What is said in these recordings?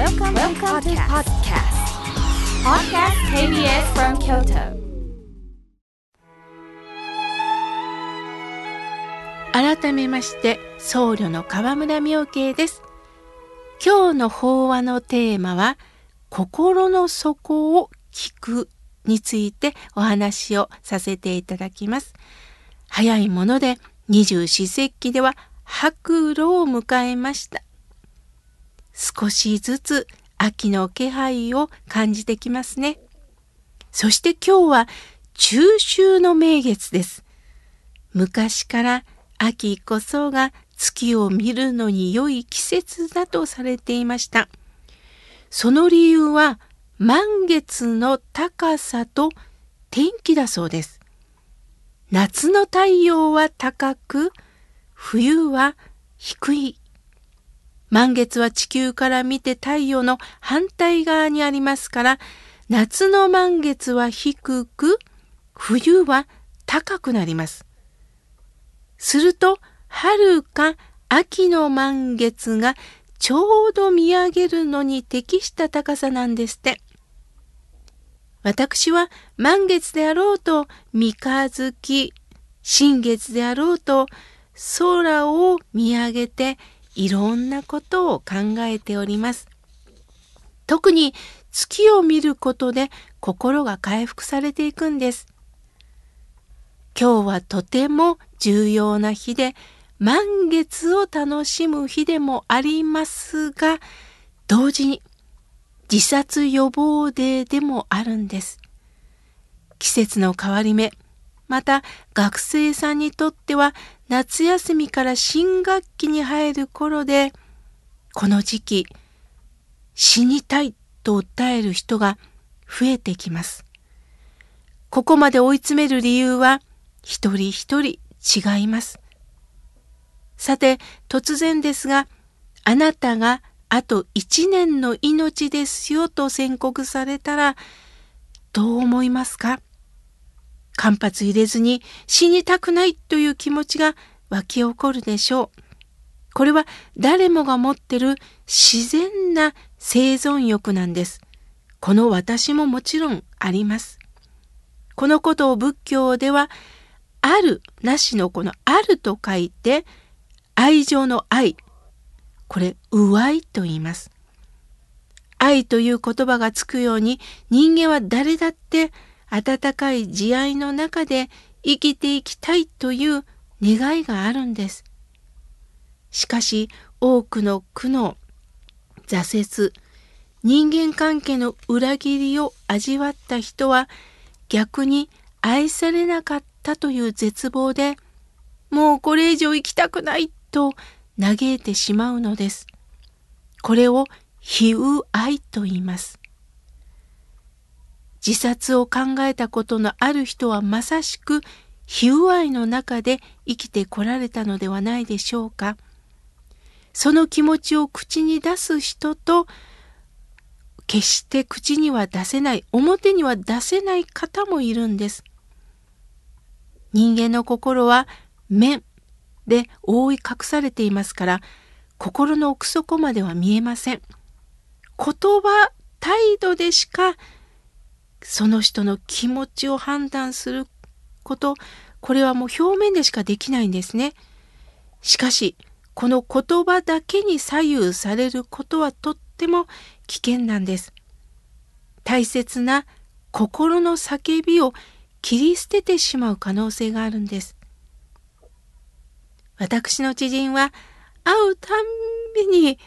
Welcome, Welcome to podcast. Podcast KBS from Kyoto. 改めまして僧侶の河村明慶です今日の法話のテーマは心の底を聞くについてお話をさせていただきます早いもので二十四節気では白露を迎えました少しずつ秋の気配を感じてきますねそして今日は中秋の名月です昔から秋こそが月を見るのに良い季節だとされていました。その理由は満月の高さと天気だそうです。夏の太陽は高く、冬は低い。満月は地球から見て太陽の反対側にありますから、夏の満月は低く、冬は高くなります。すると、春か秋の満月がちょうど見上げるのに適した高さなんですって。私は満月であろうと三日月、新月であろうと空を見上げていろんなことを考えております。特に月を見ることで心が回復されていくんです。今日はとても重要な日で満月を楽しむ日でもありますが同時に自殺予防デーでもあるんです。季節の変わり目また学生さんにとっては夏休みから新学期に入る頃でこの時期死にたいと訴える人が増えてきます。ここまで追い詰める理由は一人一人違います。さて、突然ですが、あなたがあと一年の命ですよと宣告されたら、どう思いますか？間髪入れずに死にたくないという気持ちが湧き起こるでしょう。これは誰もが持ってる自然な生存欲なんです。この私ももちろんあります。このことを仏教ではあるなしのこのあると書いて愛情の愛これう愛と言います愛という言葉がつくように人間は誰だって温かい慈愛の中で生きていきたいという願いがあるんですしかし多くの苦悩挫折人間関係の裏切りを味わった人は逆に愛されなかったという絶望でもうこれ以上生きたくないと嘆いてしまうのです。これを悲う愛と言います。自殺を考えたことのある人はまさしく悲う愛の中で生きてこられたのではないでしょうか。その気持ちを口に出す人と決して口には出せない表には出せない方もいるんです。人間の心は面で覆い隠されていますから心の奥底までは見えません。言葉態度でしかその人の気持ちを判断することこれはもう表面でしかできないんですね。しかしこの言葉だけに左右されることはとっても危険なんです。大切な心の叫びを切り捨ててしまう可能性があるんです。私の知人は会うたんびに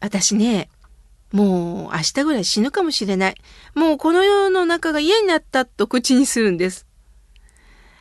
私ねもう明日ぐらい死ぬかもしれない。もうこの世の中が嫌になったと口にするんです。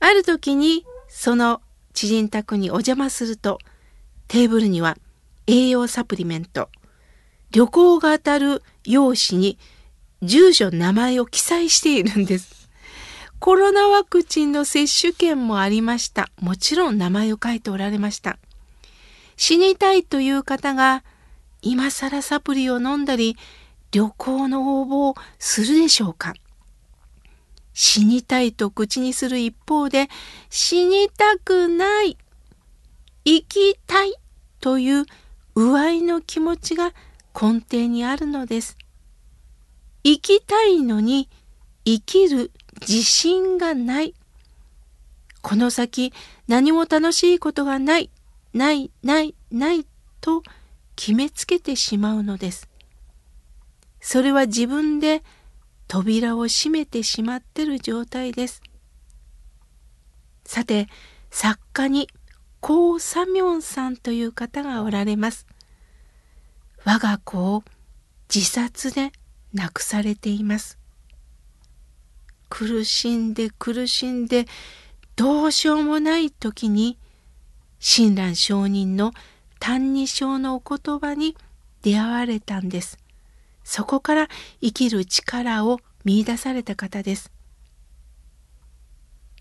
ある時にその知人宅にお邪魔するとテーブルには栄養サプリメント旅行が当たる用紙に住所名前を記載しているんです。コロナワクチンの接種券もありました。もちろん名前を書いておられました。死にたいという方が今更サプリを飲んだり旅行の応募をするでしょうか？死にたいと口にする一方で死にたくない生きたいというう愛の気持ちが根底にあるのです。生きたいのに生きる自信がない。この先何も楽しいことがない、ない、ない、ないと決めつけてしまうのです。それは自分で扉を閉めてしまってる状態です。さて、作家にコウ・サミョンさんという方がおられます。我が子を自殺で亡くされています。苦しんで苦しんでどうしようもない時に親鸞上人の「歎異抄のお言葉に出会われたんです。そこから生きる力を見いだされた方です。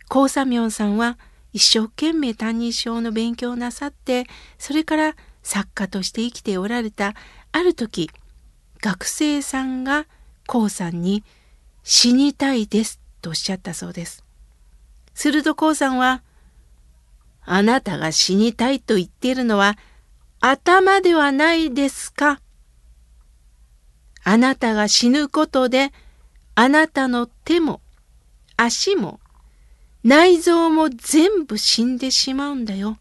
高三明さんは一生懸命歎異抄の勉強をなさってそれから作家として生きておられたある時学生さんが高さんに「死にたいです」とおっしゃったそうです。すると高さんは「あなたが死にたいと言っているのは頭ではないですかあなたが死ぬことであなたの手も足も内臓も全部死んでしまうんだよ。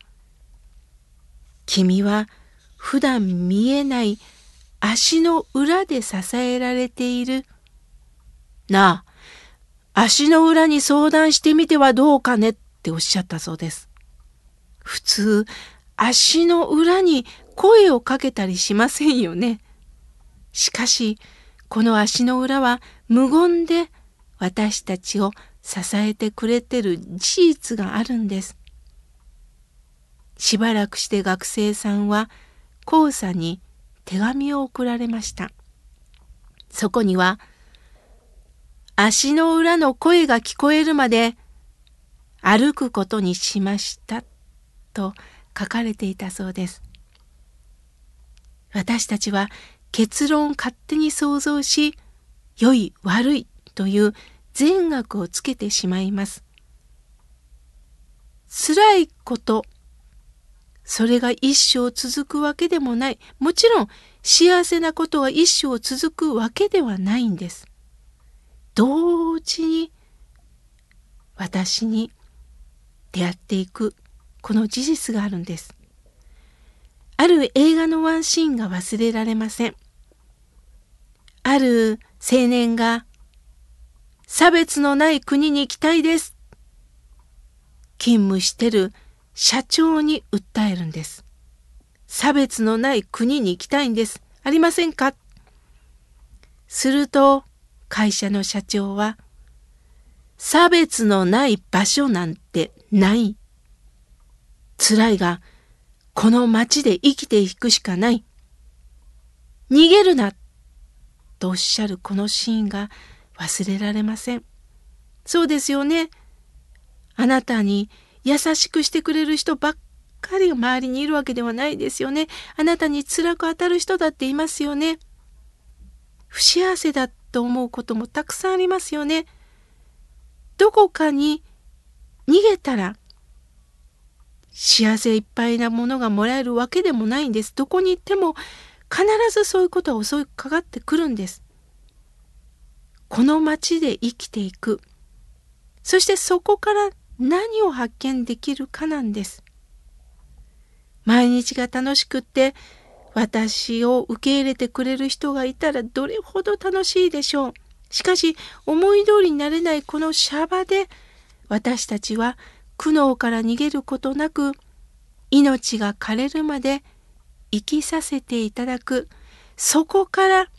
君は普段見えない足の裏で支えられている。なあ、足の裏に相談してみてはどうかねっておっしゃったそうです。普通、足の裏に声をかけたりしませんよね。しかし、この足の裏は無言で私たちを支えてくれてる事実があるんです。しばらくして学生さんは黄砂に手紙を送られました。そこには、足の裏の声が聞こえるまで歩くことにしましたと書かれていたそうです。私たちは結論を勝手に想像し、良い悪いという善悪をつけてしまいます。辛いこと、それが一生続くわけでもない。もちろん幸せなことは一生続くわけではないんです。同時に私に出会っていくこの事実があるんです。ある映画のワンシーンが忘れられません。ある青年が、差別のない国に行きたいです。勤務してる社長に訴えるんです。差別のない国に行きたいんです。ありませんか？すると会社の社長は、差別のない場所なんてない。辛いが、この町で生きていくしかない。逃げるなとおっしゃるこのシーンが忘れられません。そうですよね。あなたに優しくしてくれる人ばっかり周りにいるわけではないですよね。あなたに辛く当たる人だっていますよね。不幸せだと思うこともたくさんありますよね。どこかに逃げたら幸せいっぱいなものがもらえるわけでもないんです。どこに行っても必ずそういうことは襲いかかってくるんです。この街で生きていく。そしてそこから何を発見できるかなんです。毎日が楽しくって私を受け入れてくれる人がいたらどれほど楽しいでしょう。しかし思い通りになれないこのシャバで私たちは苦悩から逃げることなく命が枯れるまで生きさせていただくそこから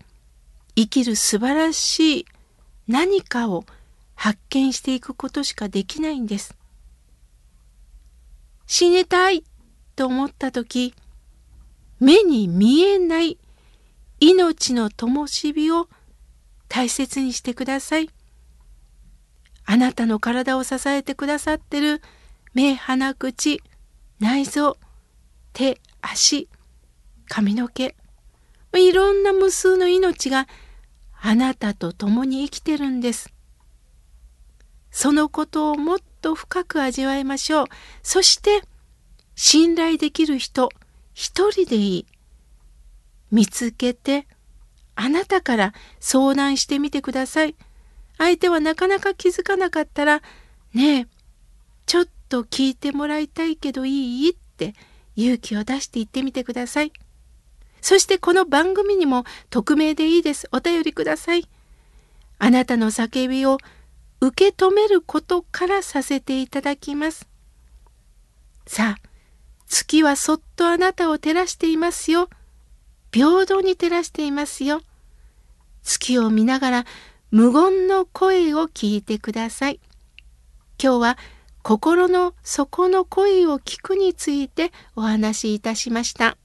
生きる素晴らしい何かを発見していくことしかできないんです。死にたいと思った時目に見えない命の灯火を大切にしてください。あなたの体を支えてくださってる目、鼻、口、内臓、手、足、髪の毛、いろんな無数の命があなたと共に生きてるんです。そのことをもっと深く味わいましょう。そして、信頼できる人、一人でいい。見つけてあなたから相談してみてください。相手はなかなか気づかなかったら「ねえちょっと聞いてもらいたいけどいい?」って勇気を出して言ってみてください。そしてこの番組にも匿名でいいです。お便りください。あなたの叫びを受け止めることからさせていただきます。さあ、月はそっとあなたを照らしていますよ。平等に照らしていますよ。月を見ながら無言の声を聞いてください。今日は心の底の声を聞くについてお話しいたしました。